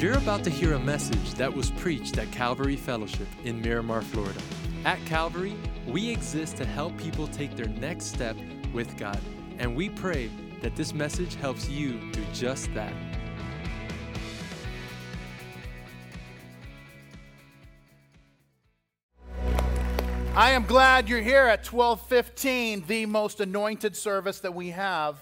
You're about to hear a message that was preached at Calvary Fellowship in Miramar, Florida. At Calvary, we exist to help people take their next step with God, and we pray that this message helps you do just that. I am glad you're here at 12:15, the most anointed service that we have.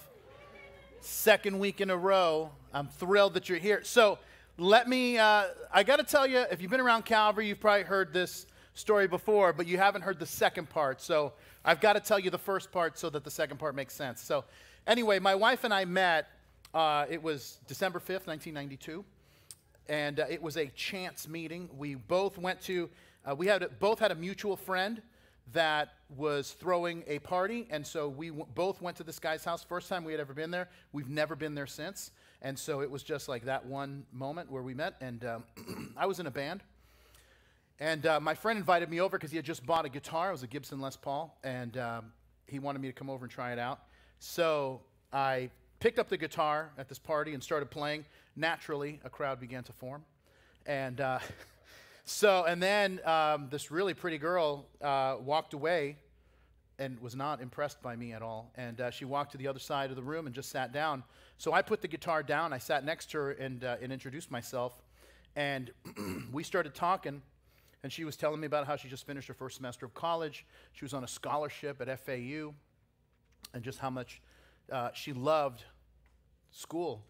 Second week in a row. I'm thrilled that you're here. So, let me uh, I got to tell you if you've been around Calvary, you've probably heard this story before, but you haven't heard the second part. So, I've got to tell you the first part so that the second part makes sense. So, anyway, my wife and I met uh, it was December 5th, 1992 and uh, it was a chance meeting. We both went to, uh, we had both had a mutual friend that was throwing a party, and so we w- both went to this guy's house. First time we had ever been there. We've never been there since, and so it was just like that one moment where we met. And um, I was in a band, and uh, my friend invited me over because he had just bought a guitar. It was a Gibson Les Paul, and um, he wanted me to come over and try it out. So I picked up the guitar at this party and started playing. Naturally, a crowd began to form. And uh, so, and then um, this really pretty girl uh, walked away and was not impressed by me at all. And uh, she walked to the other side of the room and just sat down. So I put the guitar down. I sat next to her and, uh, and introduced myself. And we started talking. And she was telling me about how she just finished her first semester of college. She was on a scholarship at FAU, and just how much uh, she loved school.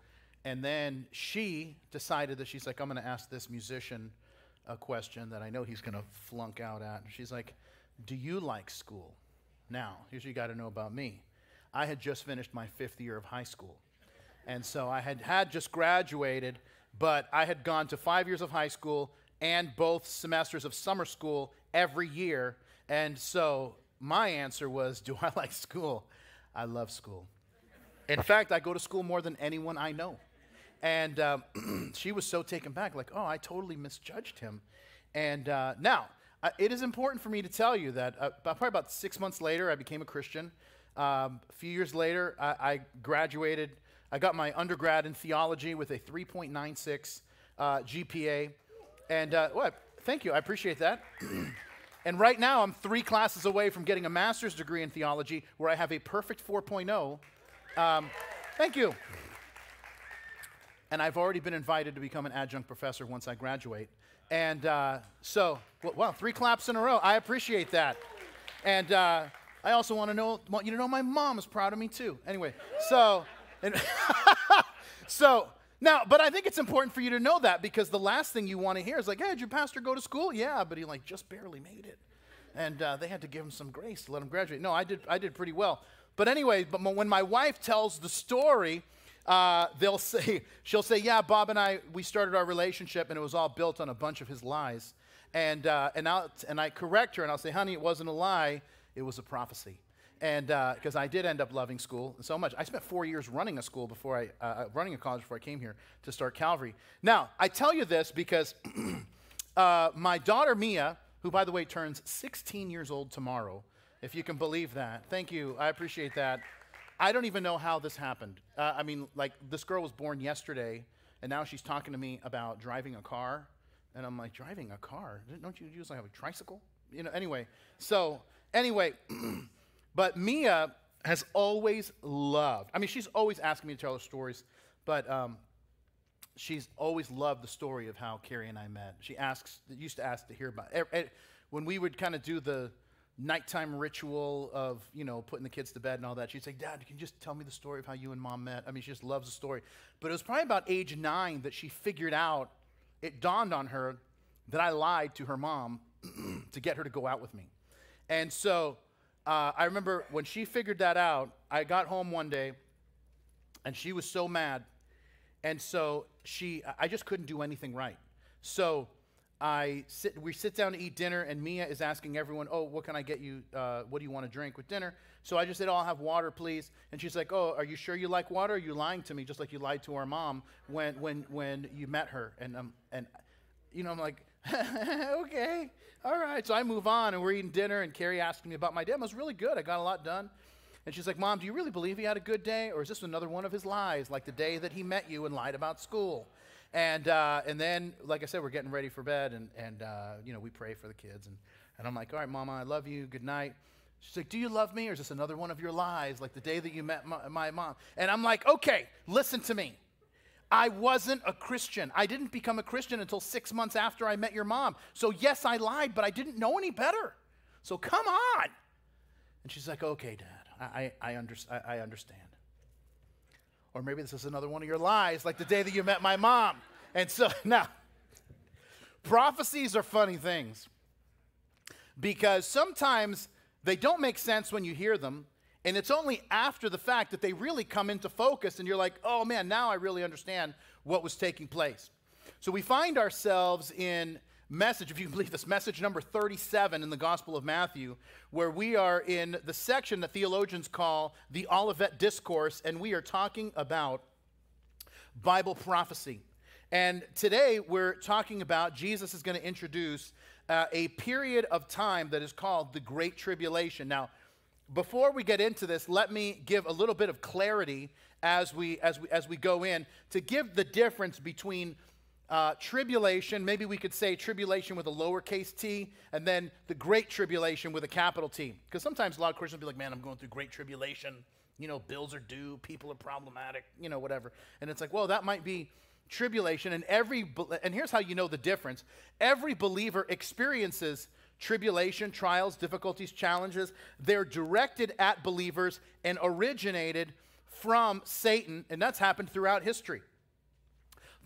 And then she decided that she's like, I'm going to ask this musician a question that I know he's going to flunk out at. And she's like, Do you like school? Now, here's what you got to know about me. I had just finished my fifth year of high school. And so I had, had just graduated, but I had gone to five years of high school and both semesters of summer school every year. And so my answer was, Do I like school? I love school. In fact, I go to school more than anyone I know. And um, she was so taken back, like, oh, I totally misjudged him. And uh, now, uh, it is important for me to tell you that uh, probably about six months later, I became a Christian. Um, a few years later, I, I, graduated. I got my undergrad in theology with a 3.96 uh, GPA. And uh, what? Thank you. I appreciate that. and right now, I'm three classes away from getting a master's degree in theology where I have a perfect 4.0 um, thank you. And I've already been invited to become an adjunct professor once I graduate. And uh, so, well, three claps in a row. I appreciate that. And uh, I also want to know, want you to know my mom is proud of me too. Anyway, so, and so now, but I think it's important for you to know that because the last thing you want to hear is like, hey, did your pastor go to school? Yeah, but he like just barely made it. And uh, they had to give him some grace to let him graduate. No, I did, I did pretty well. But anyway, but when my wife tells the story, uh, they'll say, she'll say, yeah, Bob and I, we started our relationship and it was all built on a bunch of his lies. And, uh, and, I'll, and I correct her and I'll say, honey, it wasn't a lie, it was a prophecy. And because uh, I did end up loving school so much. I spent four years running a school before I, uh, running a college before I came here to start Calvary. Now, I tell you this because uh, my daughter Mia, who by the way turns 16 years old tomorrow, if you can believe that. Thank you. I appreciate that. I don't even know how this happened. Uh, I mean, like, this girl was born yesterday, and now she's talking to me about driving a car. And I'm like, driving a car? Don't you usually have a tricycle? You know, anyway. So, anyway, but Mia has always loved, I mean, she's always asking me to tell her stories, but um, she's always loved the story of how Carrie and I met. She asks, used to ask to hear about it. When we would kind of do the, nighttime ritual of, you know, putting the kids to bed and all that. She'd say, Dad, can you just tell me the story of how you and mom met? I mean, she just loves the story. But it was probably about age nine that she figured out, it dawned on her that I lied to her mom to get her to go out with me. And so uh, I remember when she figured that out, I got home one day and she was so mad. And so she, I just couldn't do anything right. So I sit, we sit down to eat dinner, and Mia is asking everyone, "Oh, what can I get you? Uh, what do you want to drink with dinner?" So I just said, "Oh, I'll have water, please." And she's like, "Oh, are you sure you like water? Are you lying to me, just like you lied to our mom when when when you met her?" And um and you know I'm like, "Okay, all right." So I move on, and we're eating dinner, and Carrie asked me about my day. It was really good. I got a lot done. And she's like, Mom, do you really believe he had a good day? Or is this another one of his lies, like the day that he met you and lied about school? And, uh, and then, like I said, we're getting ready for bed, and, and uh, you know, we pray for the kids. And, and I'm like, all right, Mama, I love you. Good night. She's like, do you love me, or is this another one of your lies, like the day that you met my, my mom? And I'm like, okay, listen to me. I wasn't a Christian. I didn't become a Christian until six months after I met your mom. So, yes, I lied, but I didn't know any better. So, come on. And she's like, okay, Dad, I, I, under, I, I understand. Or maybe this is another one of your lies, like the day that you met my mom. And so, now, prophecies are funny things because sometimes they don't make sense when you hear them, and it's only after the fact that they really come into focus, and you're like, oh man, now I really understand what was taking place. So we find ourselves in message, if you can believe this, message number 37 in the Gospel of Matthew, where we are in the section that theologians call the Olivet Discourse, and we are talking about Bible prophecy. And today we're talking about Jesus is going to introduce uh, a period of time that is called the Great Tribulation. Now, before we get into this, let me give a little bit of clarity as we, as we, as we go in to give the difference between uh, tribulation, maybe we could say tribulation with a lowercase t, and then the great tribulation with a capital T. Because sometimes a lot of Christians will be like, man, I'm going through great tribulation. You know, bills are due, people are problematic, you know, whatever. And it's like, well, that might be tribulation. And every, and here's how you know the difference every believer experiences tribulation, trials, difficulties, challenges. They're directed at believers and originated from Satan, and that's happened throughout history.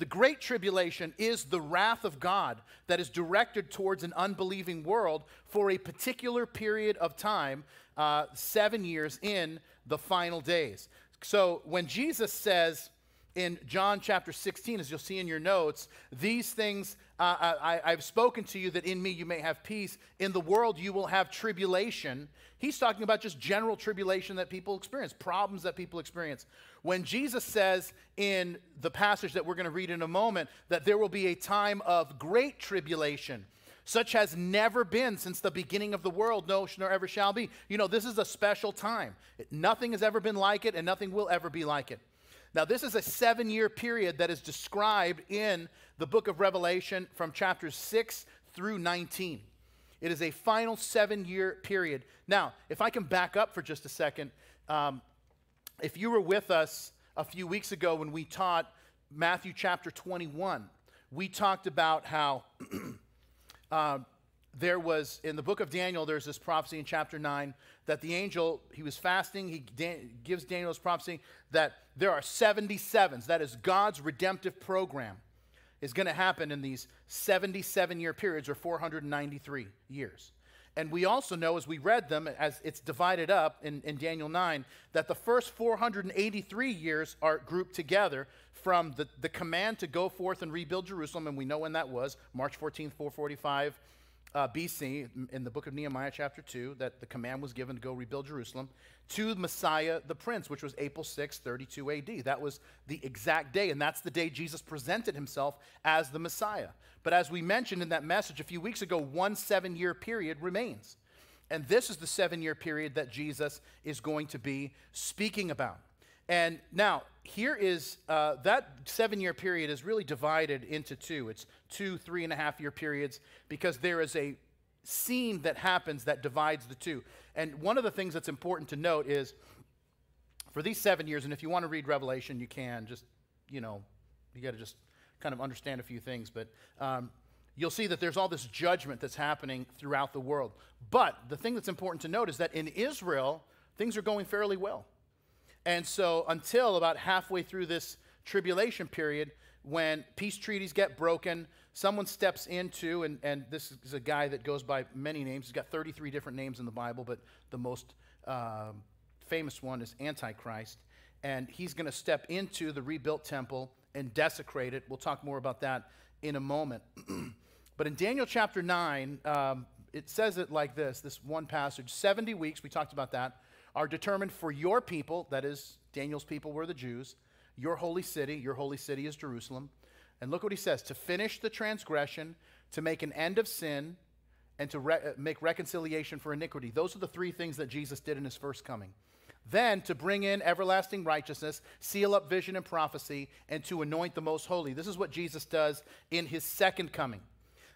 The Great Tribulation is the wrath of God that is directed towards an unbelieving world for a particular period of time, uh, seven years in the final days. So when Jesus says, in John chapter 16, as you'll see in your notes, these things uh, I, I've spoken to you that in me you may have peace. In the world you will have tribulation. He's talking about just general tribulation that people experience, problems that people experience. When Jesus says in the passage that we're going to read in a moment that there will be a time of great tribulation, such has never been since the beginning of the world, no, nor ever shall be. You know, this is a special time. Nothing has ever been like it, and nothing will ever be like it. Now, this is a seven year period that is described in the book of Revelation from chapters 6 through 19. It is a final seven year period. Now, if I can back up for just a second, um, if you were with us a few weeks ago when we taught Matthew chapter 21, we talked about how uh, there was, in the book of Daniel, there's this prophecy in chapter 9 that the angel, he was fasting, he da- gives Daniel's prophecy that there are 77s. That is God's redemptive program is going to happen in these 77 year periods or 493 years. And we also know, as we read them, as it's divided up in, in Daniel 9, that the first 483 years are grouped together from the, the command to go forth and rebuild Jerusalem, and we know when that was March 14th, 445 uh, BC, in the book of Nehemiah, chapter 2, that the command was given to go rebuild Jerusalem, to Messiah the Prince, which was April 6, 32 AD. That was the exact day, and that's the day Jesus presented himself as the Messiah. But as we mentioned in that message a few weeks ago, one seven year period remains. And this is the seven year period that Jesus is going to be speaking about. And now, here is uh, that seven year period is really divided into two. It's two, three and a half year periods because there is a scene that happens that divides the two. And one of the things that's important to note is for these seven years, and if you want to read Revelation, you can, just, you know, you got to just kind of understand a few things. But um, you'll see that there's all this judgment that's happening throughout the world. But the thing that's important to note is that in Israel, things are going fairly well. And so, until about halfway through this tribulation period, when peace treaties get broken, someone steps into, and, and this is a guy that goes by many names. He's got 33 different names in the Bible, but the most uh, famous one is Antichrist. And he's going to step into the rebuilt temple and desecrate it. We'll talk more about that in a moment. but in Daniel chapter 9, um, it says it like this this one passage 70 weeks, we talked about that are determined for your people, that is, Daniel's people were the Jews, your holy city, your holy city is Jerusalem. And look what he says to finish the transgression, to make an end of sin, and to re- uh, make reconciliation for iniquity. Those are the three things that Jesus did in his first coming. then to bring in everlasting righteousness, seal up vision and prophecy, and to anoint the most holy. This is what Jesus does in his second coming.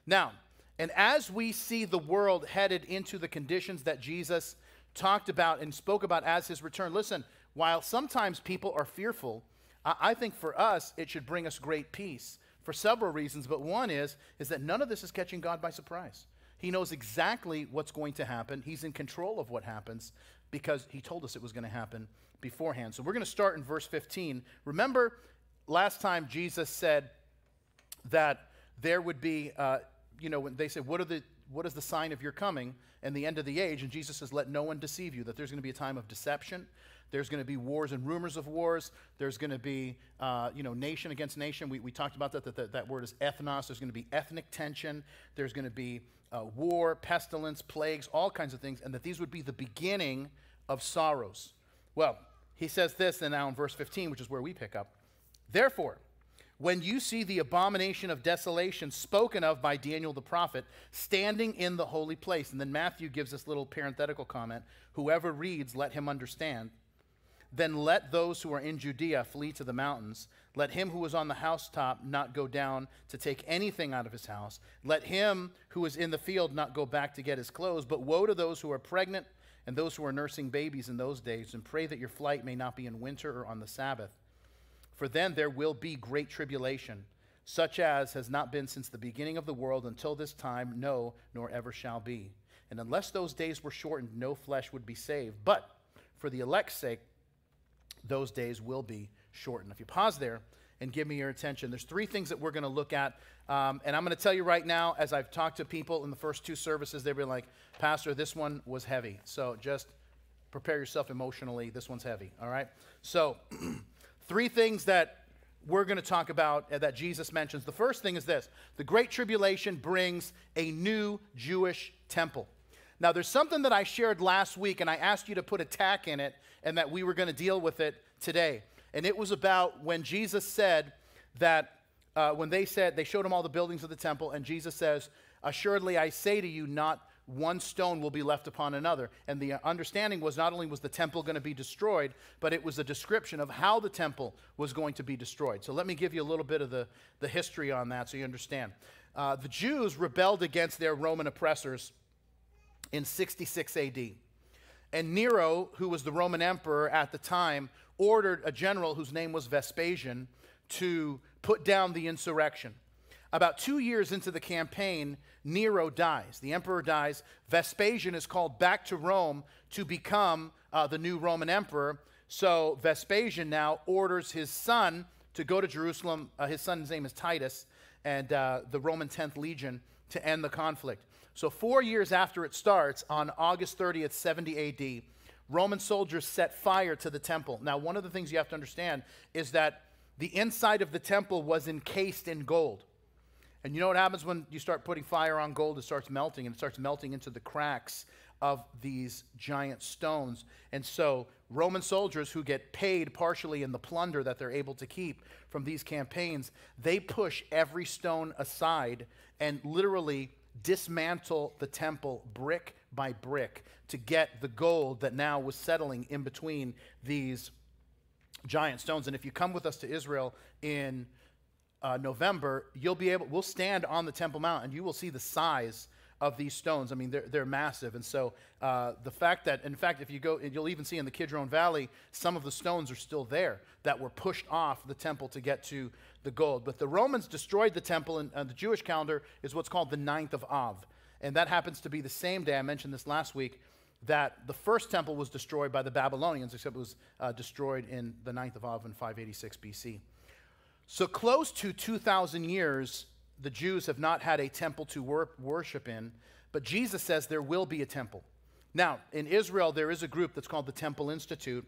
Now, and as we see the world headed into the conditions that Jesus talked about and spoke about as his return, listen, while sometimes people are fearful, I, think for us it should bring us great peace for several reasons, but one is is that none of this is catching God by surprise. He knows exactly what's going to happen. He's in control of what happens because he told us it was going to happen beforehand. So we're going to start in verse 15. Remember last time Jesus said that there would be, uh, you know, when they said, what, are the, what is the sign of your coming and the end of the age? And Jesus says, let no one deceive you, that there's going to be a time of deception. There's going to be wars and rumors of wars. There's going to be, uh, you know, nation against nation. We, we talked about that, that, that. That word is ethnos. There's going to be ethnic tension. There's going to be uh, war, pestilence, plagues, all kinds of things, and that these would be the beginning of sorrows. Well, he says this then now in verse 15, which is where we pick up. Therefore, when you see the abomination of desolation spoken of by Daniel the prophet standing in the holy place, and then Matthew gives this little parenthetical comment whoever reads, let him understand. Then let those who are in Judea flee to the mountains. Let him who is on the housetop not go down to take anything out of his house. Let him who is in the field not go back to get his clothes. But woe to those who are pregnant and those who are nursing babies in those days, and pray that your flight may not be in winter or on the Sabbath. For then there will be great tribulation, such as has not been since the beginning of the world until this time, no, nor ever shall be. And unless those days were shortened, no flesh would be saved. But for the elect's sake, those days will be shortened. If you pause there and give me your attention, there's three things that we're going to look at. Um, and I'm going to tell you right now, as I've talked to people in the first two services, they've been like, Pastor, this one was heavy. So just prepare yourself emotionally. This one's heavy, all right? So, three things that we're going to talk about uh, that Jesus mentions. The first thing is this the Great Tribulation brings a new Jewish temple. Now, there's something that I shared last week, and I asked you to put a tack in it, and that we were going to deal with it today. And it was about when Jesus said that, uh, when they said, they showed him all the buildings of the temple, and Jesus says, Assuredly, I say to you, not one stone will be left upon another. And the understanding was not only was the temple going to be destroyed, but it was a description of how the temple was going to be destroyed. So let me give you a little bit of the, the history on that so you understand. Uh, the Jews rebelled against their Roman oppressors in 66 AD. And Nero, who was the Roman emperor at the time, ordered a general whose name was Vespasian to put down the insurrection. About two years into the campaign, Nero dies. The emperor dies. Vespasian is called back to Rome to become uh, the new Roman emperor. So Vespasian now orders his son to go to Jerusalem. Uh, his son's name is Titus, and uh, the Roman 10th Legion to end the conflict. So, four years after it starts, on August 30th, 70 AD, Roman soldiers set fire to the temple. Now, one of the things you have to understand is that the inside of the temple was encased in gold. And you know what happens when you start putting fire on gold? It starts melting, and it starts melting into the cracks of these giant stones. And so, Roman soldiers who get paid partially in the plunder that they're able to keep from these campaigns, they push every stone aside and literally dismantle the temple brick by brick to get the gold that now was settling in between these giant stones. And if you come with us to Israel in uh, November, you'll be able, we'll stand on the Temple Mount and you will see the size of these stones. I mean, they're, they're massive. And so uh, the fact that, in fact, if you go, you'll even see in the Kidron Valley, some of the stones are still there that were pushed off the temple to get to the gold. But the Romans destroyed the temple, and uh, the Jewish calendar is what's called the ninth of Av. And that happens to be the same day, I mentioned this last week, that the first temple was destroyed by the Babylonians, except it was uh, destroyed in the ninth of Av in 586 BC. So, close to 2,000 years, the Jews have not had a temple to wor- worship in, but Jesus says there will be a temple. Now, in Israel, there is a group that's called the Temple Institute,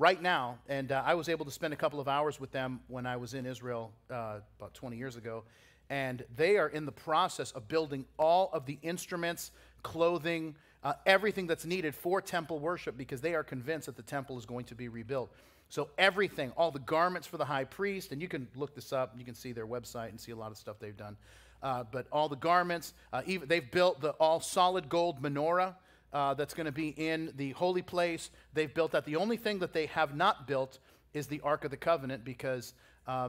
right now, and uh, I was able to spend a couple of hours with them when I was in Israel uh, about 20 years ago. And they are in the process of building all of the instruments, clothing, uh, everything that's needed for temple worship because they are convinced that the temple is going to be rebuilt. So, everything, all the garments for the high priest, and you can look this up, you can see their website and see a lot of stuff they've done. Uh, but all the garments, uh, even, they've built the all solid gold menorah uh, that's going to be in the holy place. They've built that. The only thing that they have not built is the Ark of the Covenant because uh,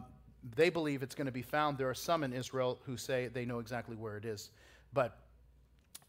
they believe it's going to be found. There are some in Israel who say they know exactly where it is. But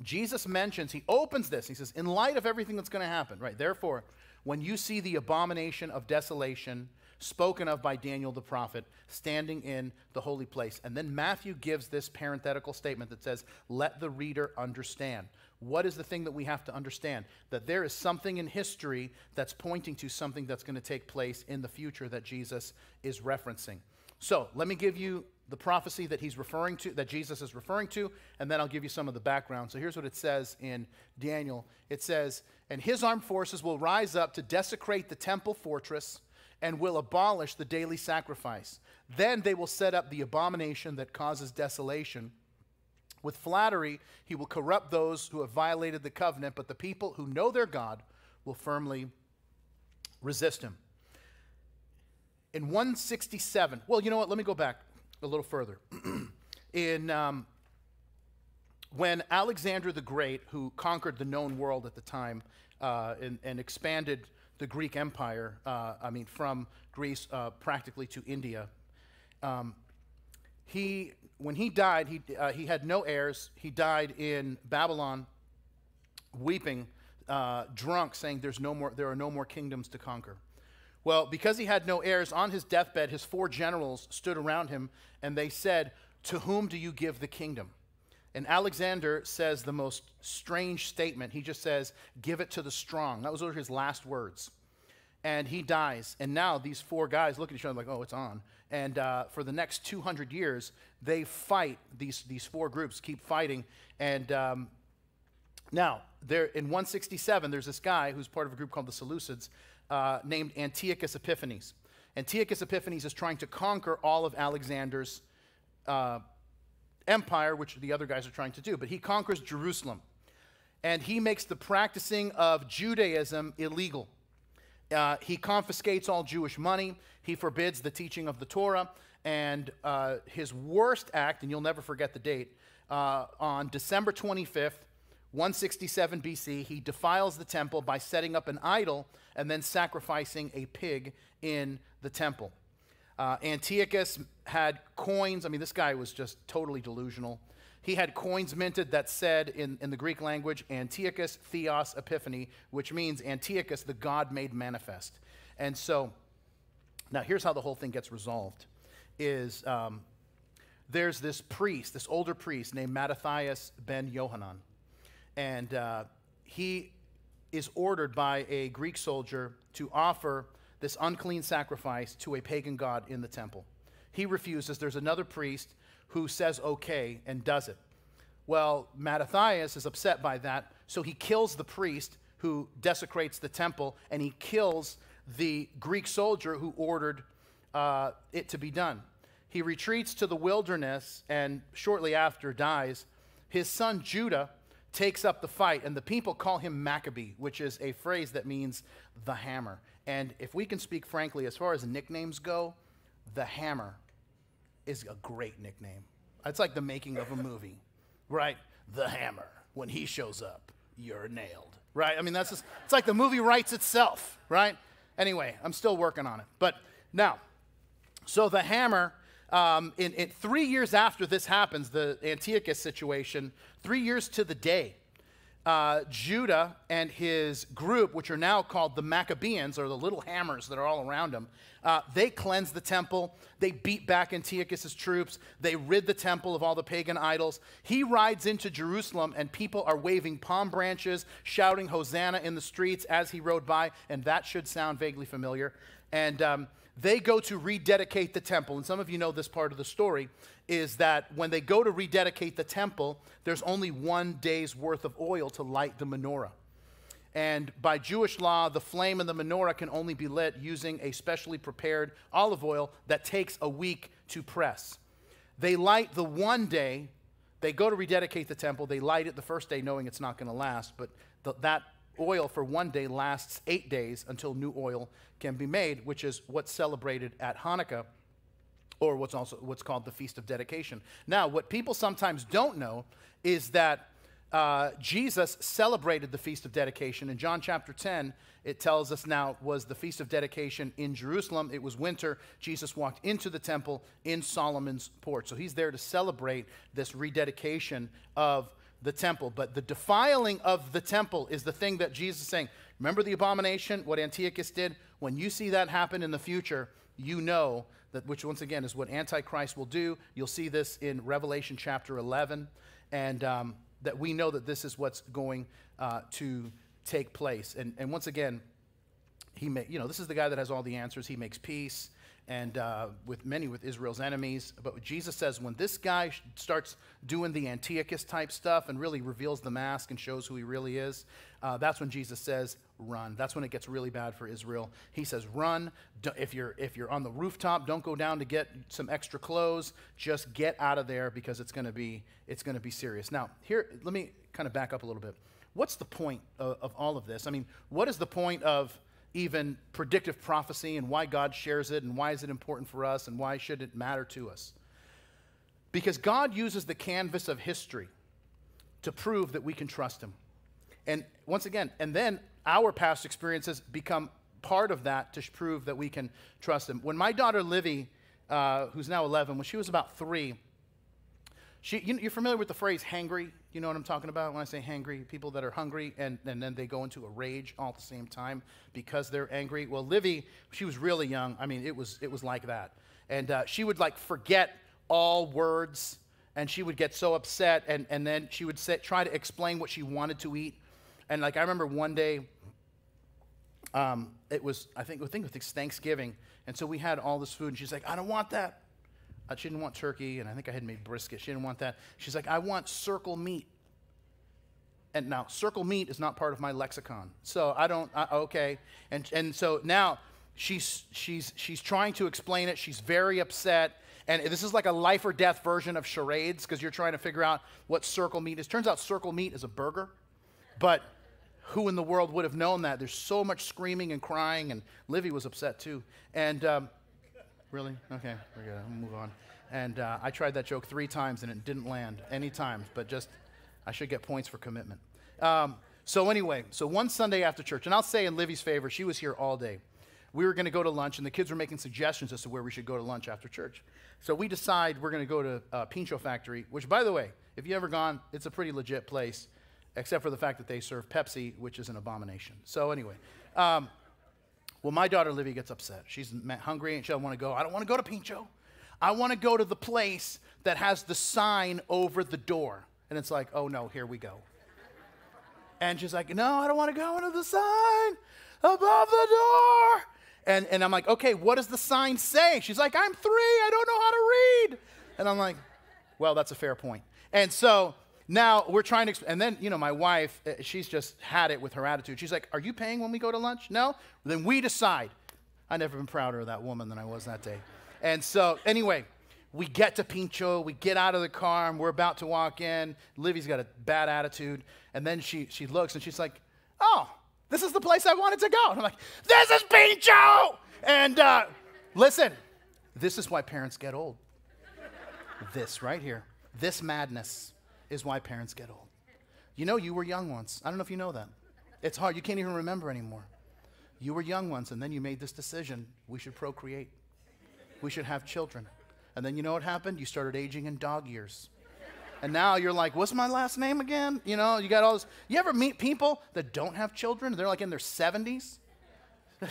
Jesus mentions, he opens this. He says, in light of everything that's going to happen, right? Therefore, when you see the abomination of desolation spoken of by Daniel the prophet standing in the holy place. And then Matthew gives this parenthetical statement that says, Let the reader understand. What is the thing that we have to understand? That there is something in history that's pointing to something that's going to take place in the future that Jesus is referencing. So let me give you the prophecy that he's referring to, that Jesus is referring to, and then I'll give you some of the background. So here's what it says in Daniel it says, And his armed forces will rise up to desecrate the temple fortress and will abolish the daily sacrifice. Then they will set up the abomination that causes desolation. With flattery, he will corrupt those who have violated the covenant, but the people who know their God will firmly resist him. In 167, well, you know what? Let me go back a little further. in um, when Alexander the Great, who conquered the known world at the time uh, and, and, expanded the Greek Empire, uh, I mean, from Greece uh, practically to India, um, he, when he died, he, uh, he had no heirs. He died in Babylon, weeping, uh, drunk, saying, There's no more, there are no more kingdoms to conquer. Well, because he had no heirs, on his deathbed, his four generals stood around him and they said, To whom do you give the kingdom? And Alexander says the most strange statement. He just says, Give it to the strong. That was his last words. And he dies. And now these four guys look at each other like, Oh, it's on. And uh, for the next 200 years, they fight. These, these four groups keep fighting. And um, now, there, in 167, there's this guy who's part of a group called the Seleucids uh, named Antiochus Epiphanes. Antiochus Epiphanes is trying to conquer all of Alexander's uh, empire, which the other guys are trying to do, but he conquers Jerusalem. And he makes the practicing of Judaism illegal. Uh, he confiscates all Jewish money. He forbids the teaching of the Torah. And uh, his worst act, and you'll never forget the date, uh, on December 25th, 167 BC, he defiles the temple by setting up an idol and then sacrificing a pig in the temple. Uh, Antiochus had coins. I mean, this guy was just totally delusional. He had coins minted that said in, in the Greek language, Antiochus Theos Epiphany, which means Antiochus, the God made manifest. And so, now here's how the whole thing gets resolved is um, there's this priest, this older priest named Mattathias ben Yohanan. And uh, he is ordered by a Greek soldier to offer this unclean sacrifice to a pagan god in the temple. He refuses. There's another priest who says okay and does it. Well, Mattathias is upset by that, so he kills the priest who desecrates the temple, and he kills the Greek soldier who ordered uh, it to be done. He retreats to the wilderness and shortly after dies. His son Judah takes up the fight, and the people call him Maccabee, which is a phrase that means the hammer. And if we can speak frankly, as far as nicknames go, the hammer is a great nickname. It's like the making of a movie, right? The hammer. When he shows up, you're nailed, right? I mean, that's just, it's like the movie writes itself, right? Anyway, I'm still working on it. But now, so the hammer um, in, in, three years after this happens, the Antiochus situation, three years to the day, uh, Judah and his group, which are now called the Maccabees, or the little hammers that are all around him, uh, they cleanse the temple. They beat back Antiochus's troops. They rid the temple of all the pagan idols. He rides into Jerusalem, and people are waving palm branches, shouting Hosanna in the streets as he rode by, and that should sound vaguely familiar. And um, they go to rededicate the temple. And some of you know this part of the story is that when they go to rededicate the temple, there's only one day's worth of oil to light the menorah. And by Jewish law, the flame in the menorah can only be lit using a specially prepared olive oil that takes a week to press. They light the one day, they go to rededicate the temple, they light it the first day knowing it's not going to last, but the, that oil for one day lasts eight days until new oil can be made, which is what's celebrated at Hanukkah or what's also what's called the Feast of Dedication. Now, what people sometimes don't know is that uh, Jesus celebrated the Feast of Dedication. In John chapter 10, it tells us now was the Feast of Dedication in Jerusalem. It was winter. Jesus walked into the temple in Solomon's porch. So he's there to celebrate this rededication of the temple. But the defiling of the temple is the thing that Jesus is saying. Remember the abomination, what Antiochus did? When you see that happen in the future, you know that, which once again is what Antichrist will do. You'll see this in Revelation chapter 11. And um, that we know that this is what's going uh, to take place. And, and once again, he may, you know, this is the guy that has all the answers. He makes peace and uh, with many with Israel's enemies. But Jesus says when this guy starts doing the Antiochus type stuff and really reveals the mask and shows who he really is, uh, that's when Jesus says, "Run." That's when it gets really bad for Israel. He says, "Run." If you're if you're on the rooftop, don't go down to get some extra clothes. Just get out of there because it's going to be it's going to be serious. Now, here, let me kind of back up a little bit. What's the point of, of all of this? I mean, what is the point of even predictive prophecy and why God shares it and why is it important for us and why should it matter to us. Because God uses the canvas of history to prove that we can trust Him. And once again, and then our past experiences become part of that to prove that we can trust Him. When my daughter Livy, uh, who's now 11, when she was about three, she, you, you're familiar with the phrase hangry? You know what I'm talking about when I say hangry? People that are hungry and, and then they go into a rage all at the same time because they're angry. Well, Livy, she was really young. I mean, it was, it was like that. And uh, she would like forget all words and she would get so upset and, and then she would say, try to explain what she wanted to eat. And like I remember one day, um, it was, I think, I think it was Thanksgiving. And so we had all this food and she's like, I don't want that. Uh, she didn't want turkey, and I think I had made brisket. She didn't want that. She's like, I want circle meat. And now, circle meat is not part of my lexicon. So I don't, okay. And, and so now she's, she's, she's trying to explain it. She's very upset. And this is like a life or death version of charades because you're trying to figure out what circle meat is. Turns out circle meat is a burger. But who in the world would have known that? There's so much screaming and crying, and Livy was upset too. And um, Really? Okay, we're good. I'll move on. And uh, I tried that joke three times and it didn't land any times, but just, I should get points for commitment. Um, so, anyway, so one Sunday after church, and I'll say in Livy's favor, she was here all day. We were going to go to lunch, and the kids were making suggestions as to where we should go to lunch after church. So, we decide we're going to go to uh, Pincho Factory, which, by the way, if you've ever gone, it's a pretty legit place, except for the fact that they serve Pepsi, which is an abomination. So, anyway. Um, well, my daughter Livy gets upset. She's hungry and she doesn't want to go. I don't want to go to Pincho. I want to go to the place that has the sign over the door. And it's like, oh no, here we go. And she's like, no, I don't want to go into the sign above the door. And, and I'm like, okay, what does the sign say? She's like, I'm three, I don't know how to read. And I'm like, well, that's a fair point. And so now we're trying to, and then, you know, my wife, uh, she's just had it with her attitude. She's like, Are you paying when we go to lunch? No? Then we decide. I've never been prouder of that woman than I was that day. And so, anyway, we get to Pincho, we get out of the car, and we're about to walk in. Livy's got a bad attitude. And then she, she looks and she's like, Oh, this is the place I wanted to go. And I'm like, This is Pincho! And uh, listen, this is why parents get old. This right here, this madness is why parents get old. You know, you were young once. I don't know if you know that. It's hard. You can't even remember anymore. You were young once, and then you made this decision we should procreate, we should have children. And then you know what happened? You started aging in dog years. And now you're like, what's my last name again? You know, you got all this. You ever meet people that don't have children? They're like in their 70s?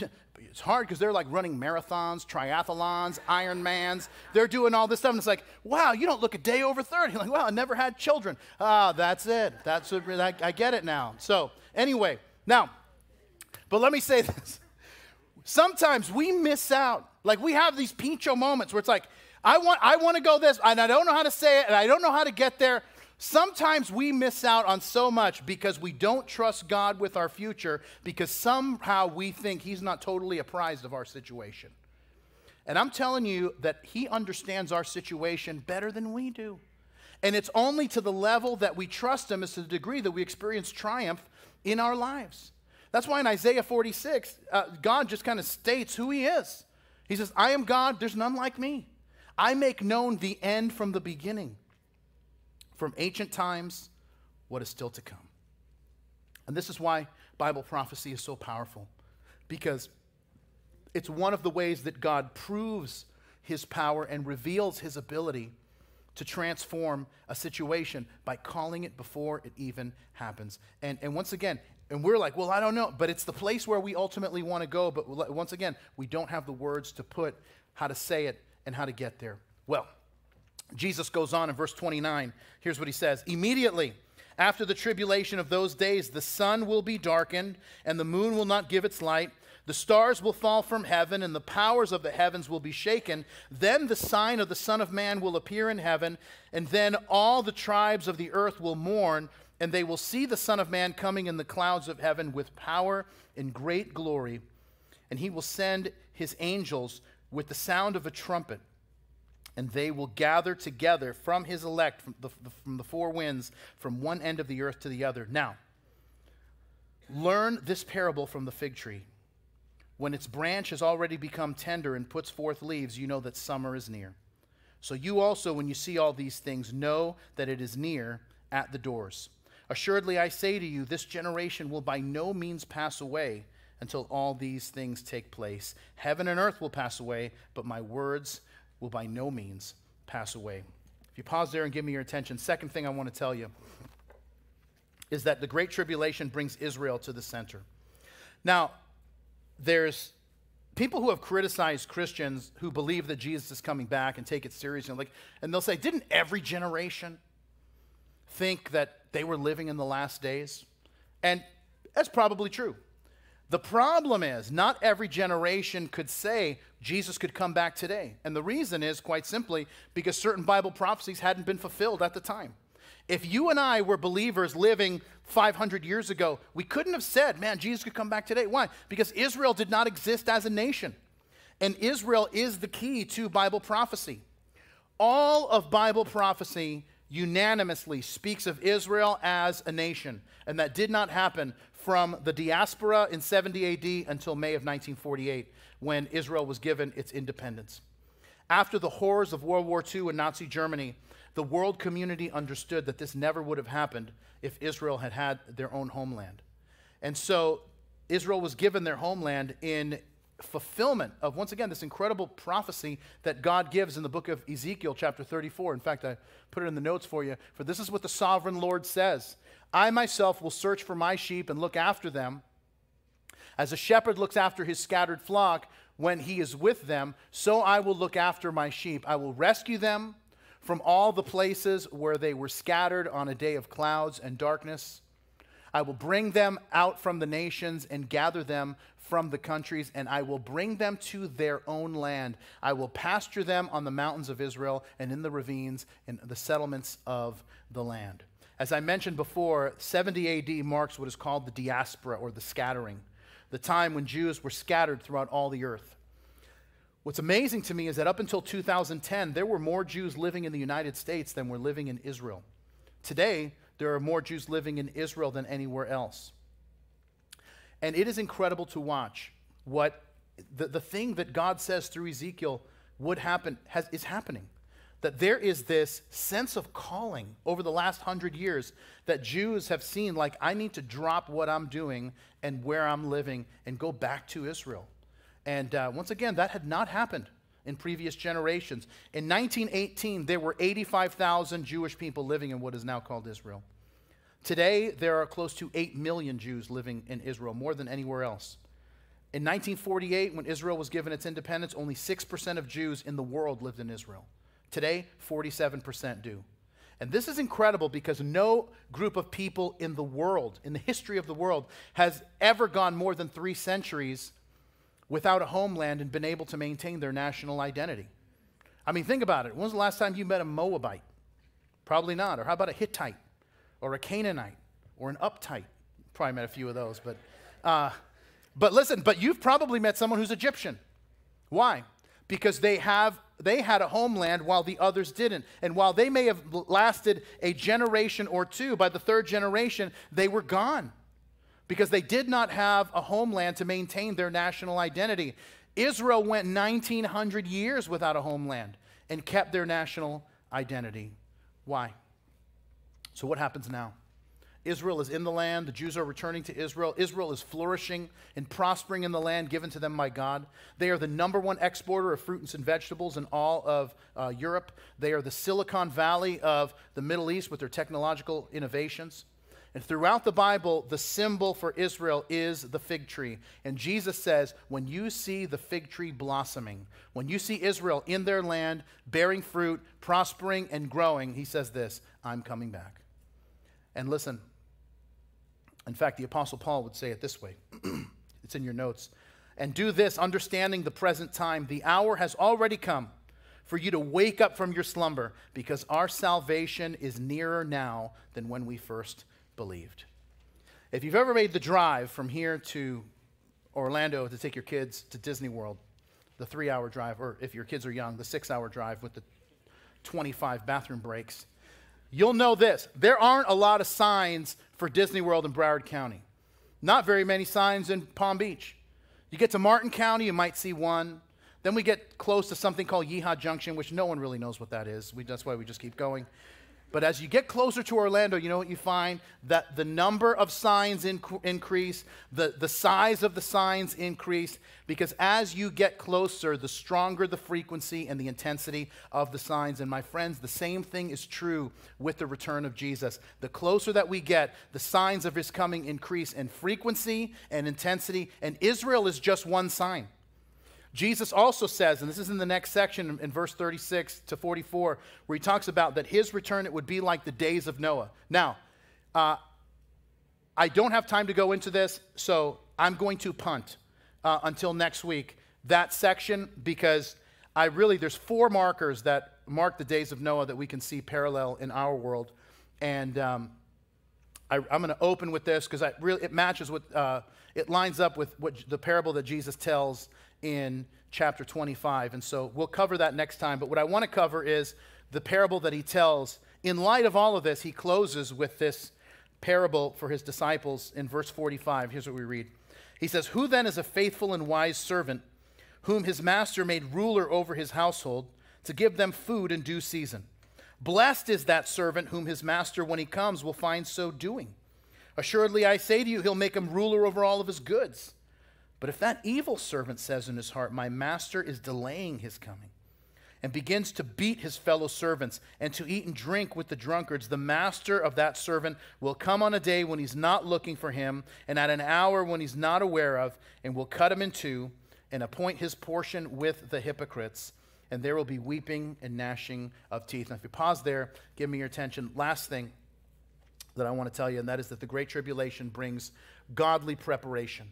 it's hard because they're like running marathons, triathlons, Ironmans. They're doing all this stuff, and it's like, wow, you don't look a day over 30. You're like, wow, I never had children. Ah, that's it. That's what, I, I get it now. So, anyway, now, but let me say this. Sometimes we miss out. Like we have these pincho moments where it's like, I want, I want to go this, and I don't know how to say it, and I don't know how to get there. Sometimes we miss out on so much because we don't trust God with our future because somehow we think He's not totally apprised of our situation. And I'm telling you that He understands our situation better than we do. And it's only to the level that we trust Him as to the degree that we experience triumph in our lives. That's why in Isaiah 46, uh, God just kind of states who He is. He says, I am God, there's none like me. I make known the end from the beginning from ancient times, what is still to come. And this is why Bible prophecy is so powerful, because it's one of the ways that God proves his power and reveals his ability to transform a situation by calling it before it even happens. And, and once again, and we're like, well, I don't know, but it's the place where we ultimately want to go. But once again, we don't have the words to put how to say it and how to get there. Well, Jesus goes on in verse 29. Here's what he says Immediately after the tribulation of those days, the sun will be darkened, and the moon will not give its light. The stars will fall from heaven, and the powers of the heavens will be shaken. Then the sign of the Son of Man will appear in heaven, and then all the tribes of the earth will mourn, and they will see the Son of Man coming in the clouds of heaven with power and great glory. And he will send his angels with the sound of a trumpet and they will gather together from his elect from the, from the four winds from one end of the earth to the other. Now, learn this parable from the fig tree. When its branch has already become tender and puts forth leaves, you know that summer is near. So you also, when you see all these things, know that it is near at the doors. Assuredly, I say to you, this generation will by no means pass away until all these things take place. Heaven and earth will pass away, but my words will by no means pass away. If you pause there and give me your attention, second thing I want to tell you is that the Great Tribulation brings Israel to the center. Now, there's people who have criticized Christians who believe that Jesus is coming back and take it seriously. Like, and they'll say, didn't every generation think that they were living in the last days? And that's probably true. The problem is, not every generation could say Jesus could come back today. And the reason is, quite simply, because certain Bible prophecies hadn't been fulfilled at the time. If you and I were believers living 500 years ago, we couldn't have said, man, Jesus could come back today. Why? Because Israel did not exist as a nation. And Israel is the key to Bible prophecy. All of Bible prophecy unanimously speaks of Israel as a nation. And that did not happen from the diaspora in 70 AD until May of 1948 when Israel was given its independence. After the horrors of World War II and Nazi Germany, the world community understood that this never would have happened if Israel had had their own homeland. And so Israel was given their homeland in fulfillment of, once again, this incredible prophecy that God gives in the book of Ezekiel, chapter 34. In fact, I put it in the notes for you. For this is what the sovereign Lord says I myself will search for my sheep and look after them. As a shepherd looks after his scattered flock when he is with them, so I will look after my sheep. I will rescue them from all the places where they were scattered on a day of clouds and darkness. I will bring them out from the nations and gather them from the countries, and I will bring them to their own land. I will pasture them on the mountains of Israel and in the ravines and the settlements of the land. As I mentioned before, 70 AD marks what is called the diaspora or the scattering, the time when Jews were scattered throughout all the earth. What's amazing to me is that up until 2010, there were more Jews living in the United States than were living in Israel. Today, there are more Jews living in Israel than anywhere else. And it is incredible to watch what the, the thing that God says through Ezekiel would happen has, is happening. That there is this sense of calling over the last hundred years that Jews have seen like, I need to drop what I'm doing and where I'm living and go back to Israel. And uh, once again, that had not happened in previous generations. In 1918, there were 85,000 Jewish people living in what is now called Israel. Today, there are close to 8 million Jews living in Israel, more than anywhere else. In 1948, when Israel was given its independence, only 6% of Jews in the world lived in Israel. Today, 47% do. And this is incredible because no group of people in the world, in the history of the world, has ever gone more than three centuries without a homeland and been able to maintain their national identity. I mean, think about it. When was the last time you met a Moabite? Probably not. Or how about a Hittite? or a Canaanite or an uptight. Probably met a few of those, but, uh, but listen, but you've probably met someone who's Egyptian. Why? Because they have they had a homeland while the others didn't. And while they may have lasted a generation or two, by the third generation, they were gone because they did not have a homeland to maintain their national identity. Israel went 1900 years without a homeland and kept their national identity. Why? So, what happens now? Israel is in the land. The Jews are returning to Israel. Israel is flourishing and prospering in the land given to them by God. They are the number one exporter of fruits and vegetables in all of uh, Europe. They are the Silicon Valley of the Middle East with their technological innovations. And throughout the Bible, the symbol for Israel is the fig tree. And Jesus says, when you see the fig tree blossoming, when you see Israel in their land, bearing fruit, prospering, and growing, he says this I'm coming back. And listen, in fact, the Apostle Paul would say it this way it's in your notes. And do this, understanding the present time. The hour has already come for you to wake up from your slumber, because our salvation is nearer now than when we first believed. If you've ever made the drive from here to Orlando to take your kids to Disney World, the three hour drive, or if your kids are young, the six hour drive with the 25 bathroom breaks, you'll know this. There aren't a lot of signs for Disney World in Broward County. Not very many signs in Palm Beach. You get to Martin County, you might see one. Then we get close to something called Yeehaw Junction, which no one really knows what that is. We, that's why we just keep going. But as you get closer to Orlando, you know what you find? That the number of signs inc- increase, the, the size of the signs increase, because as you get closer, the stronger the frequency and the intensity of the signs. And my friends, the same thing is true with the return of Jesus. The closer that we get, the signs of his coming increase in frequency and intensity. And Israel is just one sign. Jesus also says, and this is in the next section in verse 36 to 44, where he talks about that his return, it would be like the days of Noah. Now, uh, I don't have time to go into this, so I'm going to punt uh, until next week that section because I really, there's four markers that mark the days of Noah that we can see parallel in our world. And um, I, am going to open with this because really, it matches with, uh, it lines up with what the parable that Jesus tells in chapter 25. And so we'll cover that next time. But what I want to cover is the parable that he tells. In light of all of this, he closes with this parable for his disciples in verse 45. Here's what we read He says, Who then is a faithful and wise servant, whom his master made ruler over his household, to give them food in due season? Blessed is that servant whom his master, when he comes, will find so doing. Assuredly, I say to you, he'll make him ruler over all of his goods. But if that evil servant says in his heart, My master is delaying his coming, and begins to beat his fellow servants and to eat and drink with the drunkards, the master of that servant will come on a day when he's not looking for him, and at an hour when he's not aware of, and will cut him in two and appoint his portion with the hypocrites. And there will be weeping and gnashing of teeth. Now, if you pause there, give me your attention. Last thing that I want to tell you, and that is that the Great Tribulation brings godly preparation.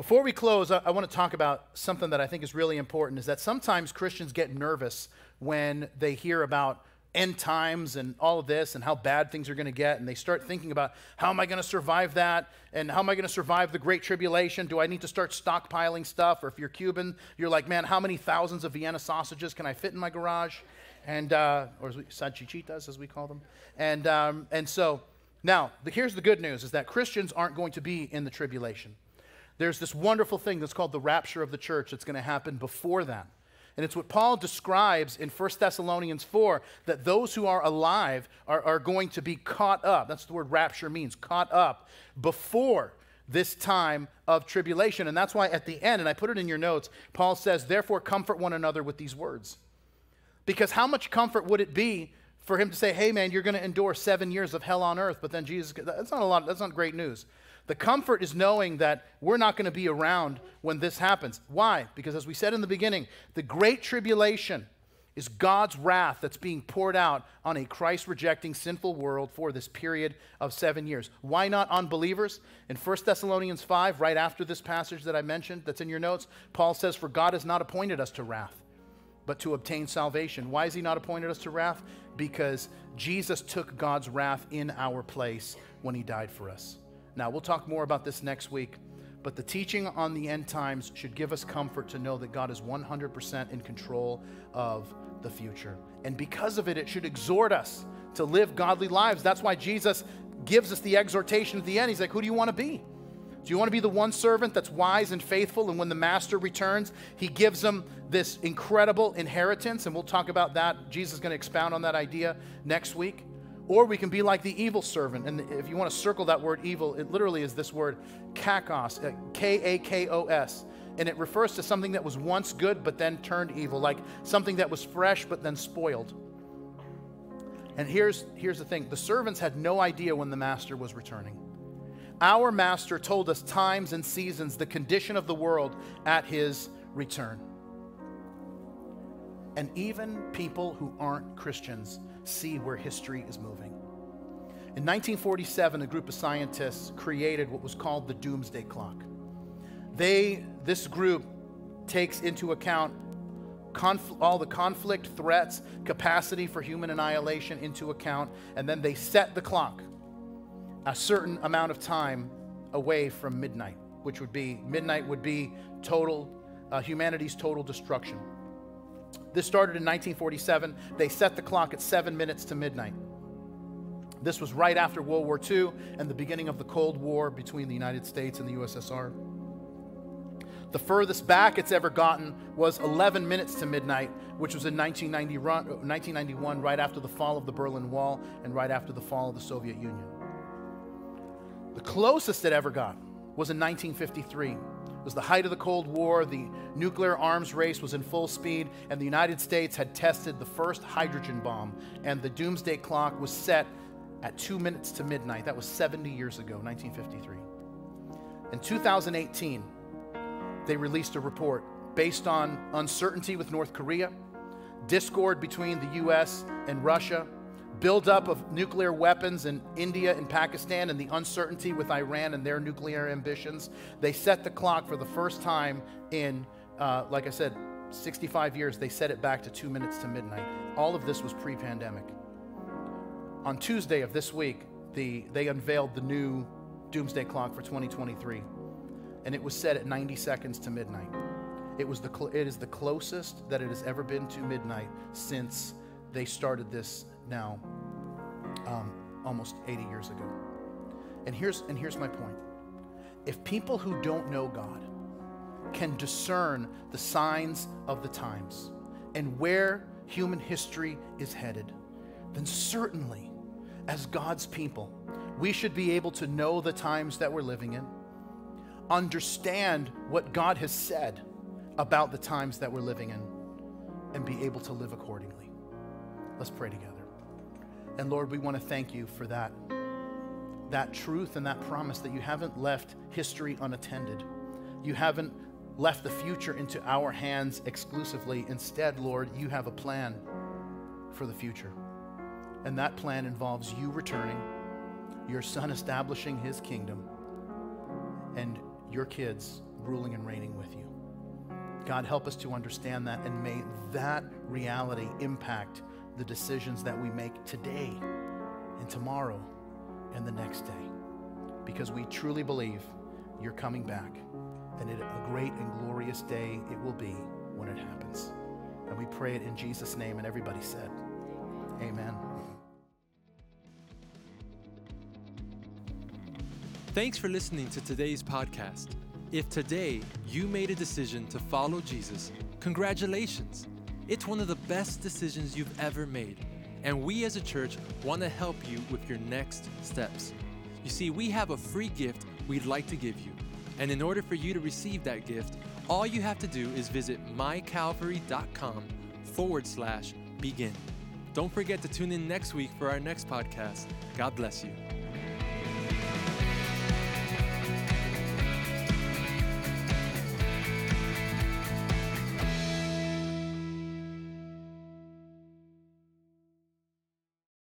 Before we close, I, I want to talk about something that I think is really important is that sometimes Christians get nervous when they hear about end times and all of this and how bad things are going to get and they start thinking about how am i going to survive that? And how am i going to survive the great tribulation? Do i need to start stockpiling stuff? Or if you're cuban you're like man how many thousands of vienna sausages can i fit in my garage? And uh, or sanchichitas, as we call them? And um, and so now the, here's the good news is that christians aren't going to be in the tribulation there's this wonderful thing that's called the rapture of the church that's going to happen before that. And it's what Paul describes in 1 Thessalonians 4 that those who are alive are, are going to be caught up. That's the word rapture means, caught up before this time of tribulation. And that's why at the end, and I put it in your notes, Paul says, Therefore, comfort one another with these words. Because how much comfort would it be for him to say, Hey, man, you're going to endure seven years of hell on earth, but then Jesus, that's not a lot, that's not great news. The comfort is knowing that we're not going to be around when this happens. Why? Because as we said in the beginning, the great tribulation is God's wrath that's being poured out on a Christ rejecting sinful world for this period of seven years. Why not unbelievers? In 1 Thessalonians 5, right after this passage that I mentioned that's in your notes, Paul says, For God has not appointed us to wrath, but to obtain salvation. Why has he not appointed us to wrath? Because Jesus took God's wrath in our place when he died for us. Now, we'll talk more about this next week, but the teaching on the end times should give us comfort to know that God is 100% in control of the future. And because of it, it should exhort us to live godly lives. That's why Jesus gives us the exhortation at the end. He's like, Who do you want to be? Do you want to be the one servant that's wise and faithful? And when the master returns, he gives them this incredible inheritance. And we'll talk about that. Jesus is going to expound on that idea next week. Or we can be like the evil servant. And if you want to circle that word evil, it literally is this word kakos, uh, K A K O S. And it refers to something that was once good but then turned evil, like something that was fresh but then spoiled. And here's, here's the thing the servants had no idea when the master was returning. Our master told us times and seasons, the condition of the world at his return. And even people who aren't Christians see where history is moving. In 1947, a group of scientists created what was called the Doomsday Clock. They, this group takes into account all the conflict, threats, capacity for human annihilation into account, and then they set the clock a certain amount of time away from midnight, which would be midnight would be total uh, humanity's total destruction. This started in 1947. They set the clock at seven minutes to midnight. This was right after World War II and the beginning of the Cold War between the United States and the USSR. The furthest back it's ever gotten was 11 minutes to midnight, which was in 1991, right after the fall of the Berlin Wall and right after the fall of the Soviet Union. The closest it ever got was in 1953. It was the height of the Cold War. The nuclear arms race was in full speed, and the United States had tested the first hydrogen bomb. And the doomsday clock was set at two minutes to midnight. That was 70 years ago, 1953. In 2018, they released a report based on uncertainty with North Korea, discord between the US and Russia, buildup of nuclear weapons in India and Pakistan, and the uncertainty with Iran and their nuclear ambitions. They set the clock for the first time in, uh, like I said, 65 years. They set it back to two minutes to midnight. All of this was pre pandemic. On Tuesday of this week, the, they unveiled the new doomsday clock for 2023 and it was set at 90 seconds to midnight. It, was the it is the closest that it has ever been to midnight since they started this now um, almost 80 years ago. And here's, and here's my point if people who don't know God can discern the signs of the times and where human history is headed, then certainly, as God's people, we should be able to know the times that we're living in understand what God has said about the times that we're living in and be able to live accordingly. Let's pray together. And Lord, we want to thank you for that that truth and that promise that you haven't left history unattended. You haven't left the future into our hands exclusively. Instead, Lord, you have a plan for the future. And that plan involves you returning, your son establishing his kingdom, and your kids ruling and reigning with you. God, help us to understand that, and may that reality impact the decisions that we make today and tomorrow and the next day. Because we truly believe you're coming back, and it, a great and glorious day it will be when it happens. And we pray it in Jesus' name, and everybody said, Amen. Thanks for listening to today's podcast. If today you made a decision to follow Jesus, congratulations. It's one of the best decisions you've ever made. And we as a church want to help you with your next steps. You see, we have a free gift we'd like to give you. And in order for you to receive that gift, all you have to do is visit mycalvary.com forward slash begin. Don't forget to tune in next week for our next podcast. God bless you.